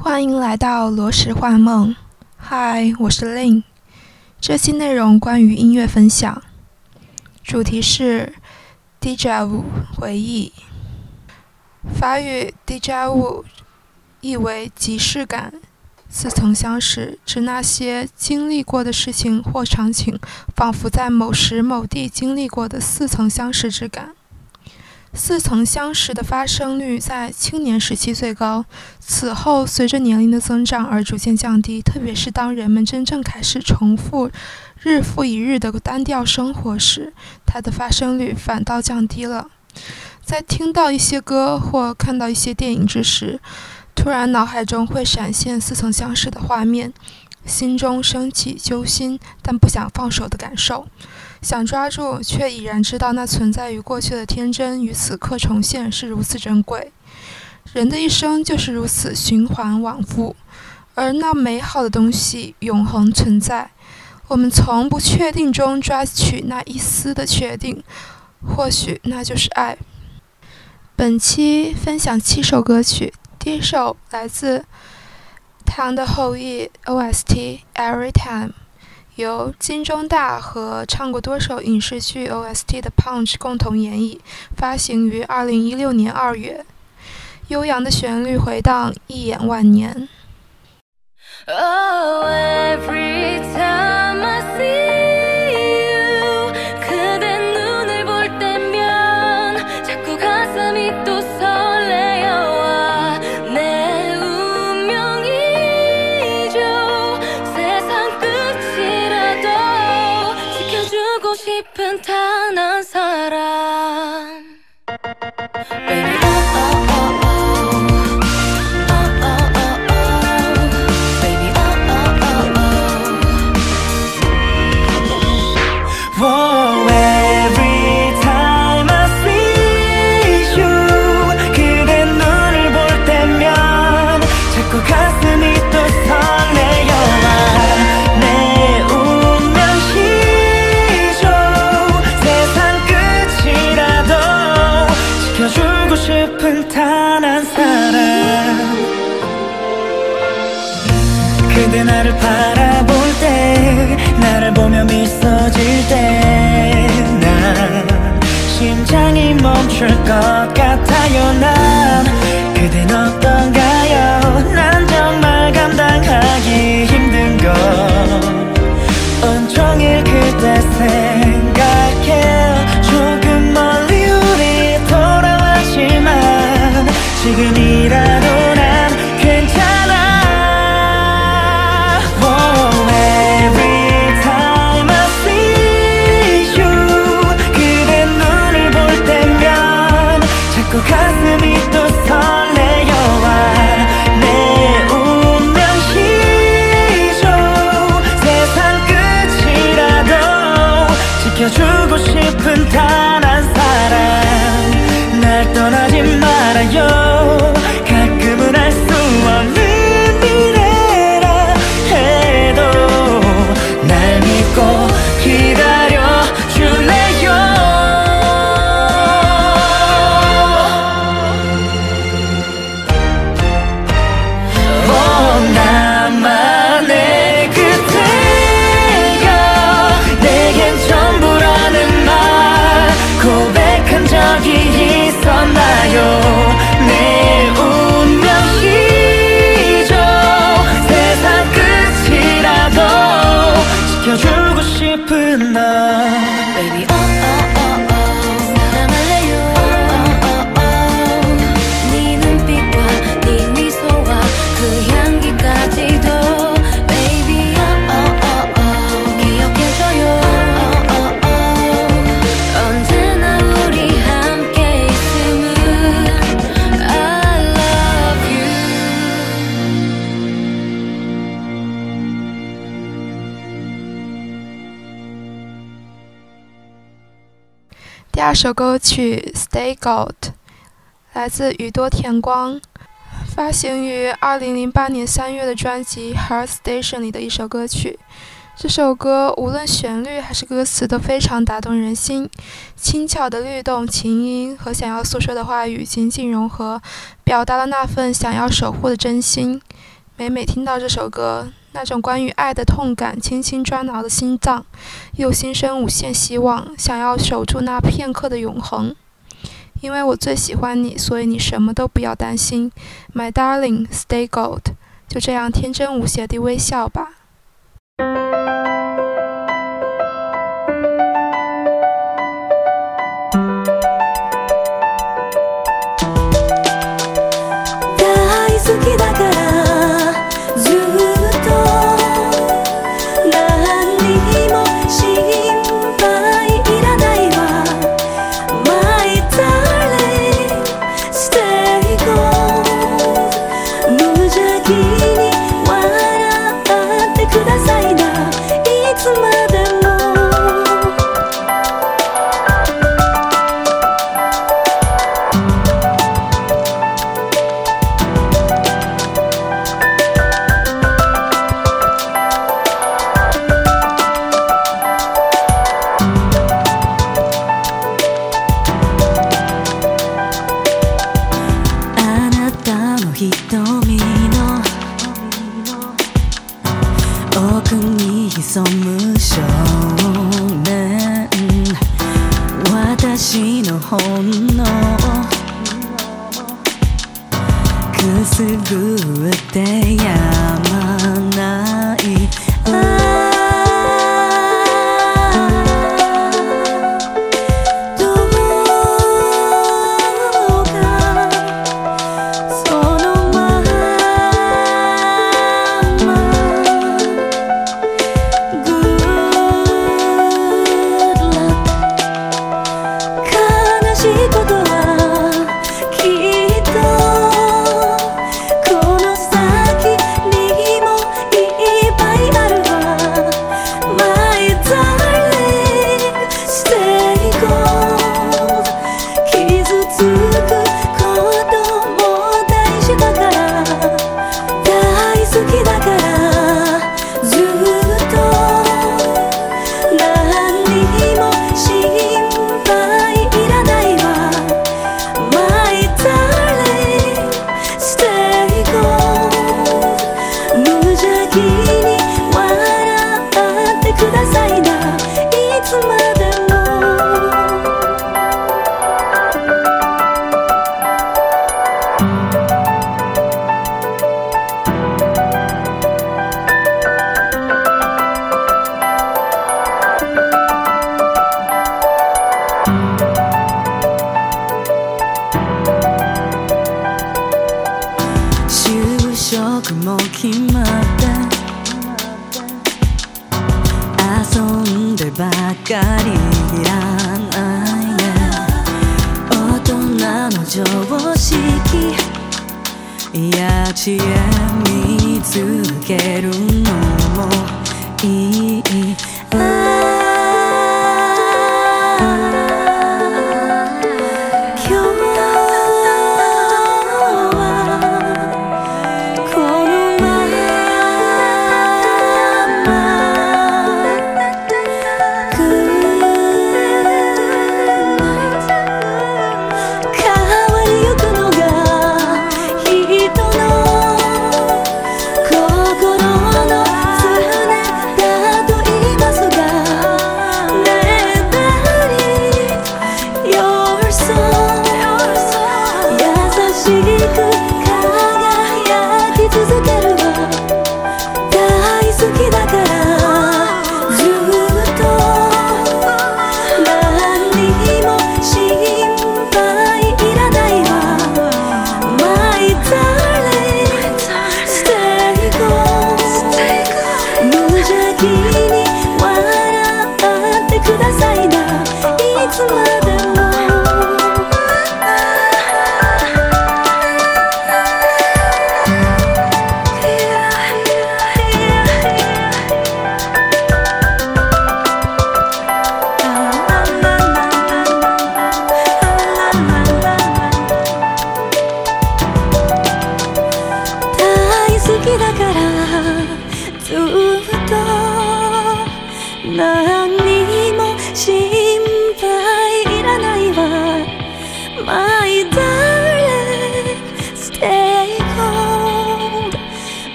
欢迎来到罗石幻梦。嗨，我是 Lin。这期内容关于音乐分享，主题是 déjà vu 回忆。法语 déjà vu 意为即视感，似曾相识，指那些经历过的事情或场景，仿佛在某时某地经历过的似曾相识之感。似曾相识的发生率在青年时期最高，此后随着年龄的增长而逐渐降低。特别是当人们真正开始重复日复一日的单调生活时，它的发生率反倒降低了。在听到一些歌或看到一些电影之时，突然脑海中会闪现似曾相识的画面，心中升起揪心但不想放手的感受。想抓住，却已然知道那存在于过去的天真与此刻重现是如此珍贵。人的一生就是如此循环往复，而那美好的东西永恒存在。我们从不确定中抓取那一丝的确定，或许那就是爱。本期分享七首歌曲，第一首来自《太阳的后裔》OST Every Time。由金钟大和唱过多首影视剧 OST 的 Punch 共同演绎，发行于二零一六年二月。悠扬的旋律回荡，一眼万年。第二首歌曲《Stay Gold》来自宇多田光，发行于2008年3月的专辑《Heart Station》里的一首歌曲。这首歌无论旋律还是歌词都非常打动人心，轻巧的律动琴音和想要诉说的话语紧紧融合，表达了那份想要守护的真心。每每听到这首歌，那种关于爱的痛感轻轻抓挠的心脏，又心生无限希望，想要守住那片刻的永恒。因为我最喜欢你，所以你什么都不要担心，My darling, stay gold。就这样天真无邪地微笑吧。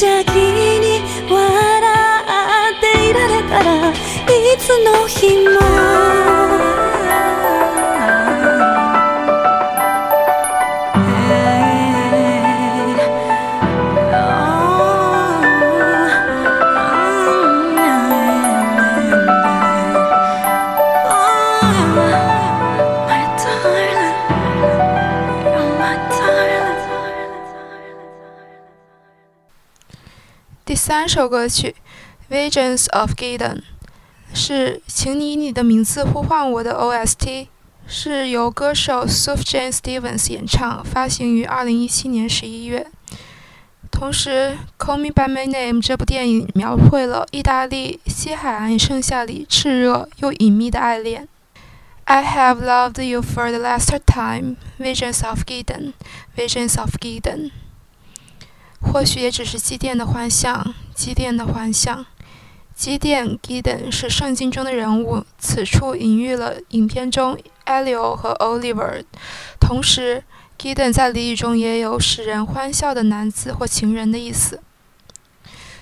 邪気に笑っていられたらいつの日も三首歌曲《Visions of Gideon》是《请你以你的名字呼唤我》的 OST，是由歌手 Sufjan Stevens 演唱，发行于2017年11月。同时，《Call Me by My Name》这部电影描绘了意大利西海岸盛夏里炽热又隐秘的爱恋。I have loved you for the last time, Visions of Gideon, Visions of Gideon。或许也只是祭奠的幻象，祭奠的幻象。祭奠 Gideon 是圣经中的人物，此处隐喻了影片中 Elio 和 Oliver。同时，Gideon 在俚语中也有使人欢笑的男子或情人的意思。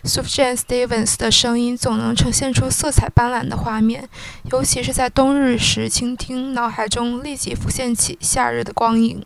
Sufjan Stevens 的声音总能呈现出色彩斑斓的画面，尤其是在冬日时倾听，脑海中立即浮现起夏日的光影。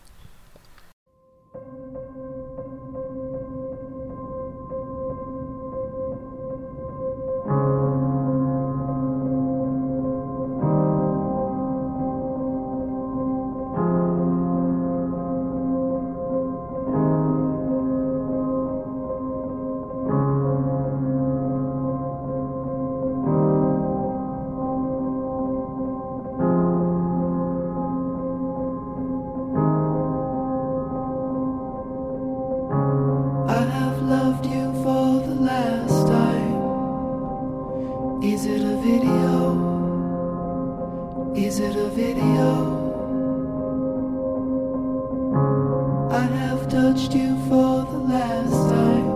touched you for the last time?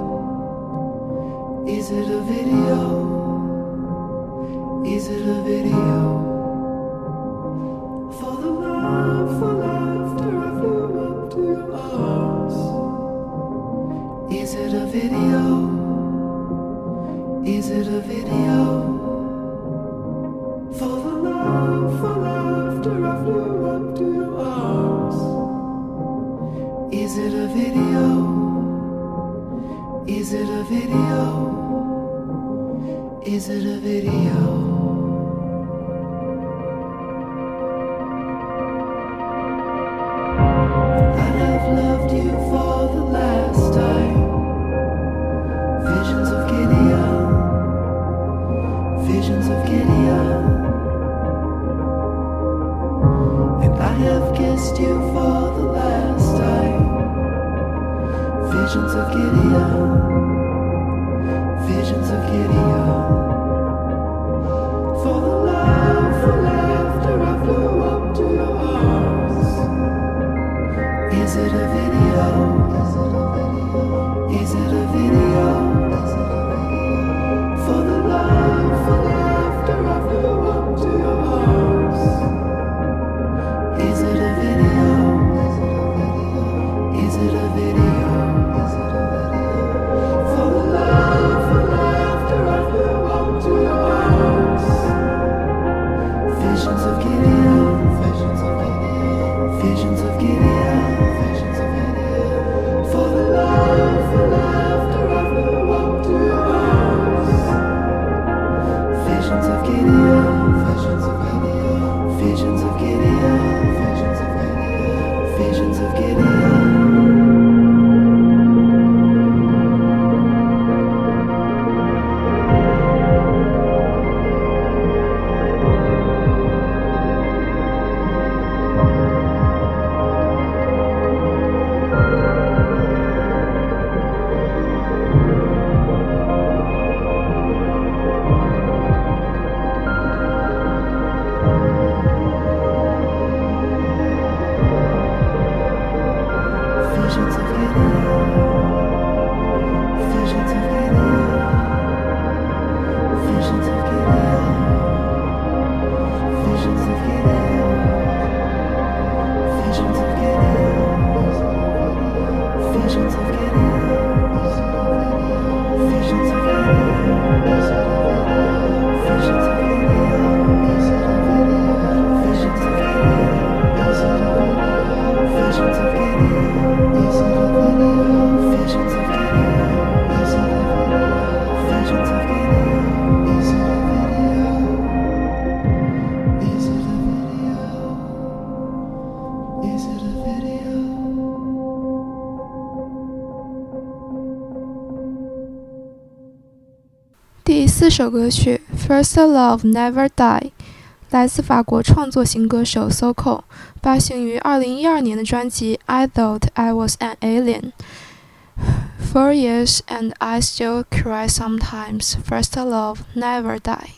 Is it a video? Is it a video? 第四首歌曲《First Love Never Die》来自法国创作型歌手 Soko，发行于2012年的专辑《I Thought I Was an Alien》。Four years and I still cry sometimes. First love never die.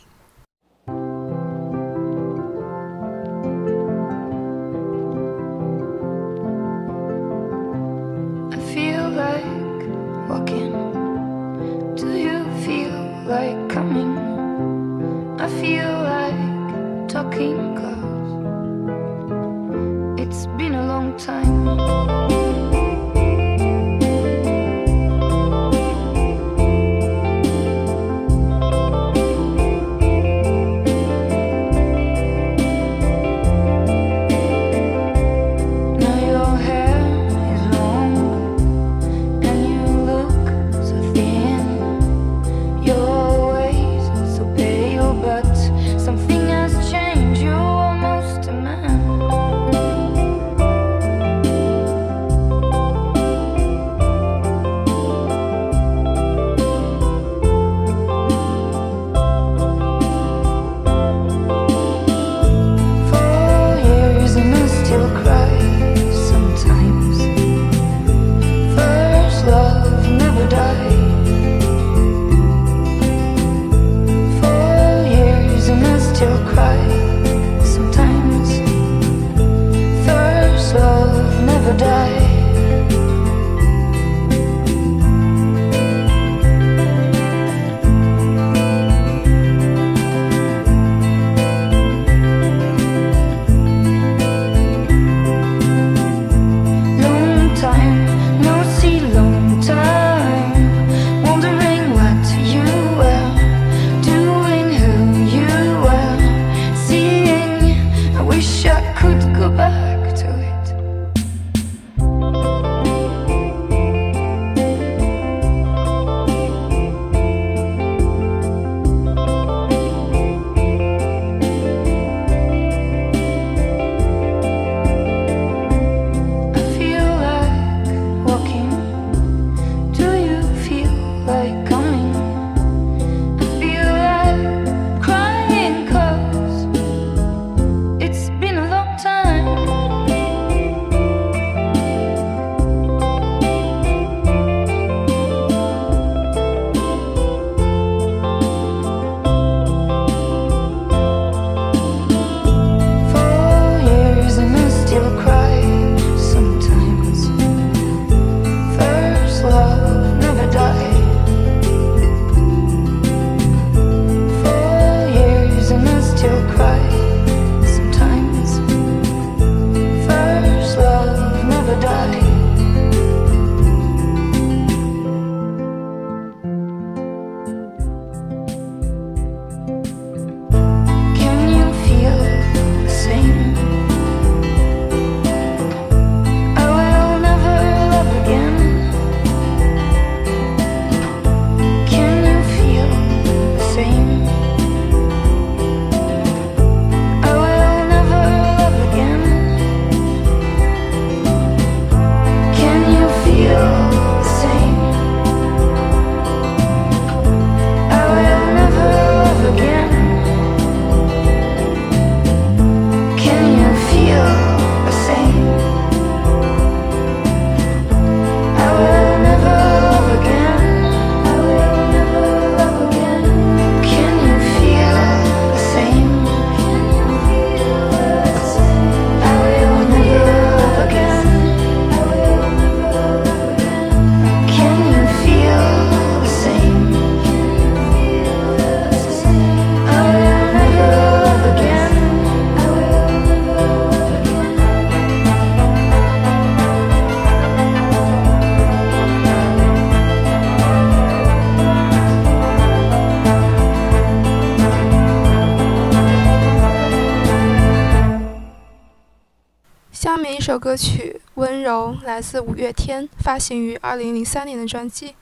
歌曲《温柔》来自五月天，发行于2003年的专辑。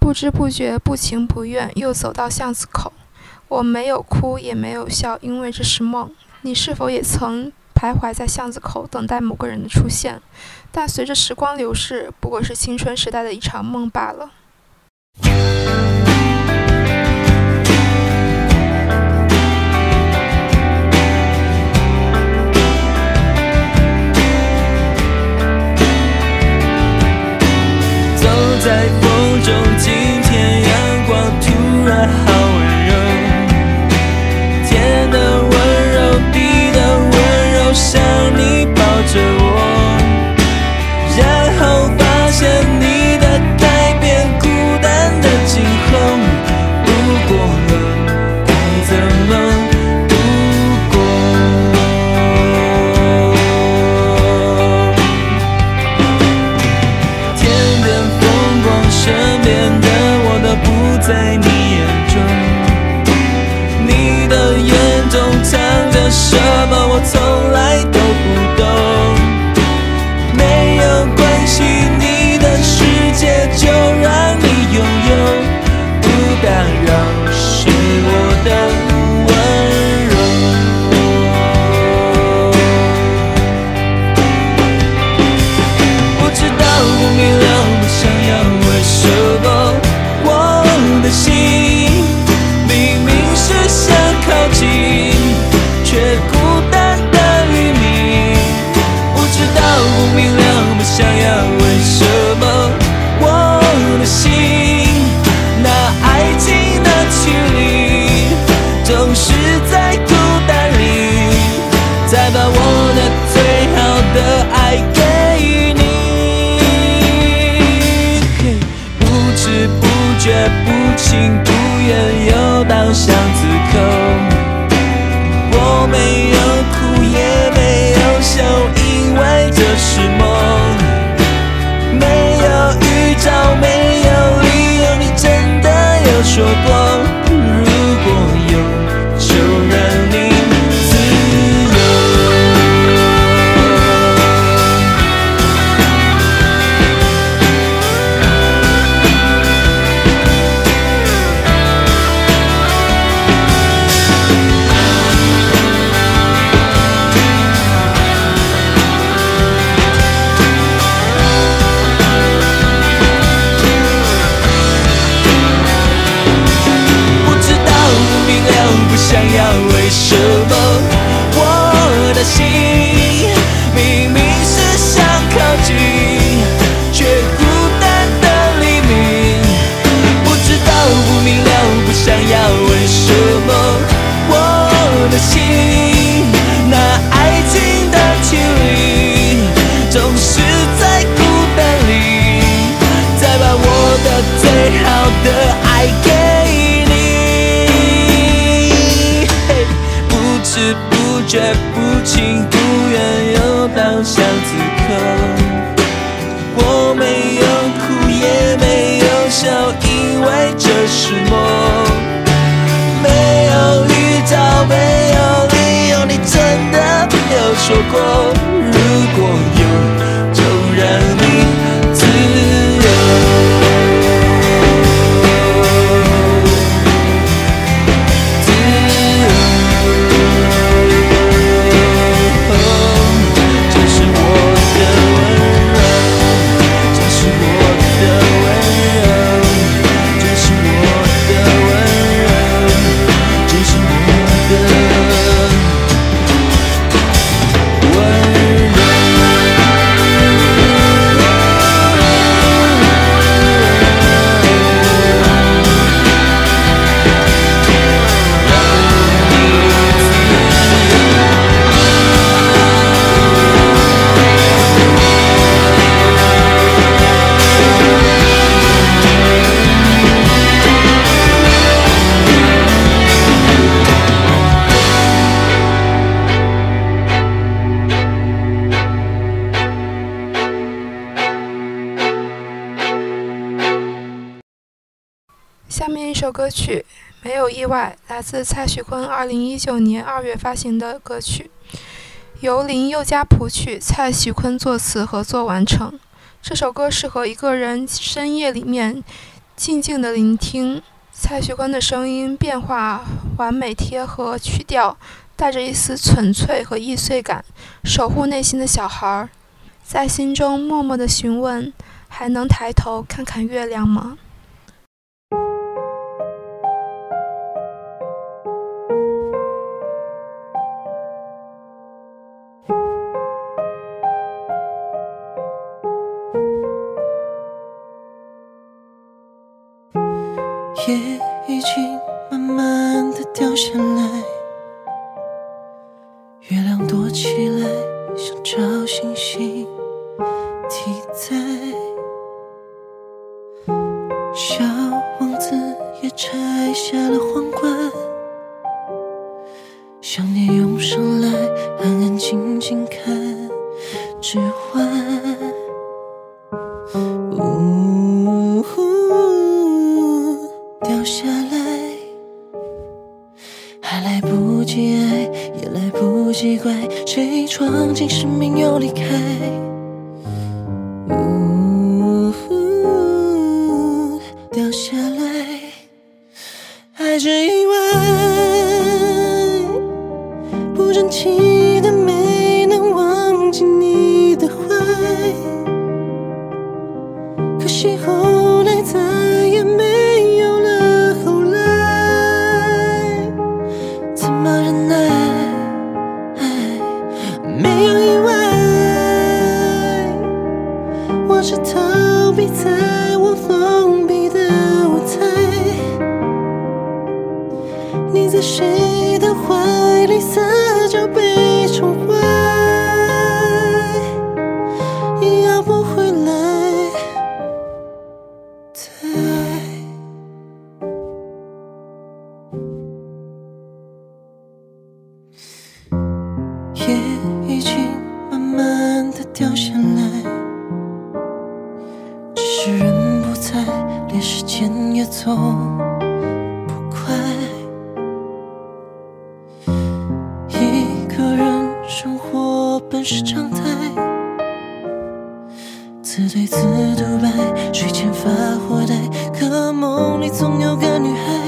不知不觉，不情不愿，又走到巷子口。我没有哭，也没有笑，因为这是梦。你是否也曾徘徊在巷子口，等待某个人的出现？但随着时光流逝，不过是青春时代的一场梦罢了。我的最好的爱给你。不知不觉不情不愿又到巷子口我没有哭也没有笑因为这是梦。没有预兆没有理由你真的有说过。意外》，来自蔡徐坤2019年2月发行的歌曲，由林宥嘉谱曲，蔡徐坤作词合作完成。这首歌适合一个人深夜里面静静的聆听。蔡徐坤的声音变化完美贴合曲调，带着一丝纯粹和易碎感，守护内心的小孩儿，在心中默默的询问：还能抬头看看月亮吗？记得没能忘记你的坏可惜红自对自独白，睡前发火呆，可梦里总有个女孩。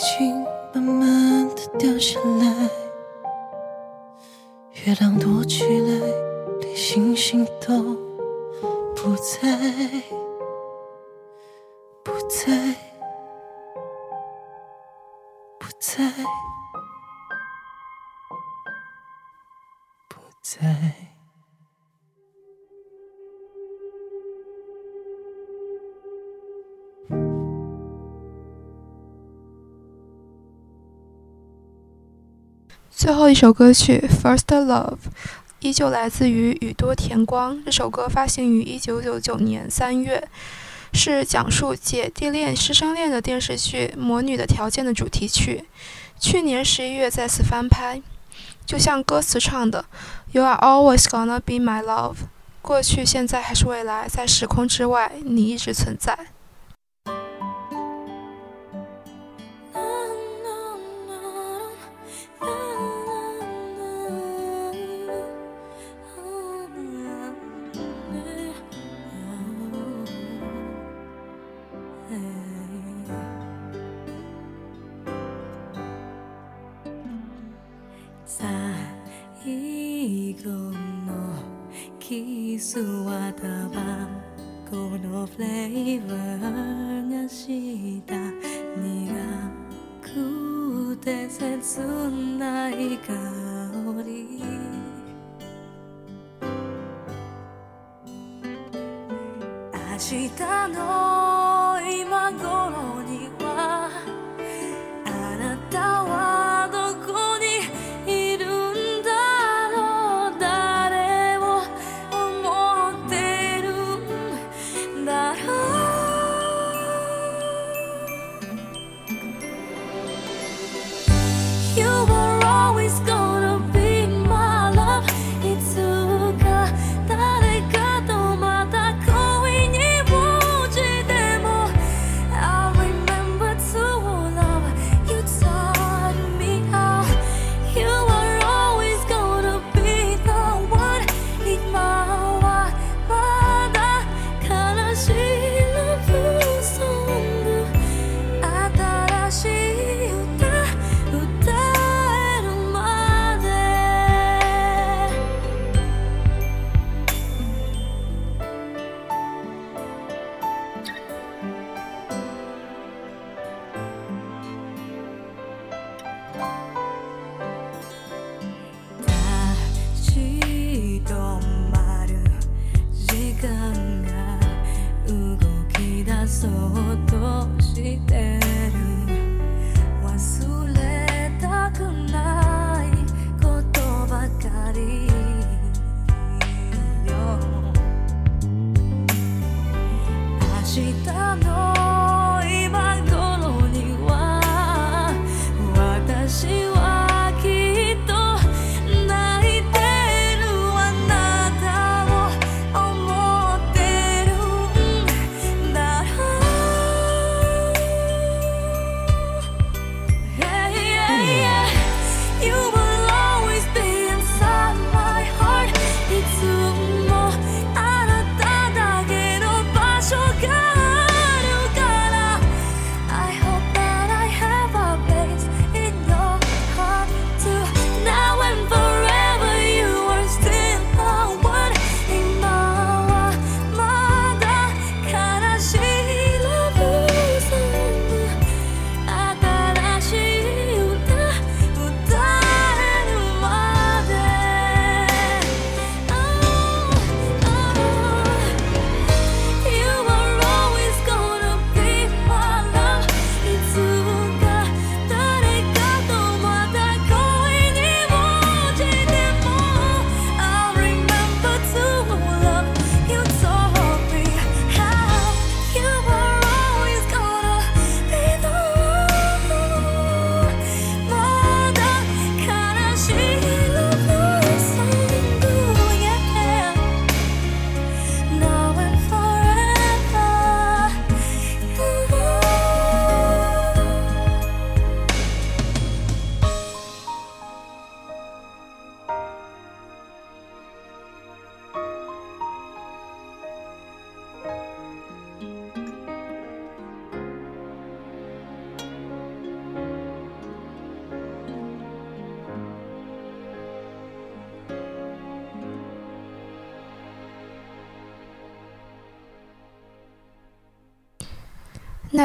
已经慢慢的掉下来。月亮躲起来连星星都最后一首歌曲 first love 依旧来自于宇多田光。这首歌发行于一九九九年三月是讲述姐弟恋师生恋的电视剧魔女的条件的主题曲。去年十一月再次翻拍就像歌词唱的 you are always gonna be my love 过去现在还是未来在时空之外你一直存在。したの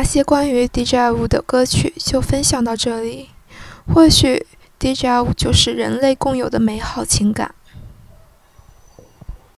一些关于 DJI 的歌曲就分享到这里，或许 DJI 就是人类共有的美好情感。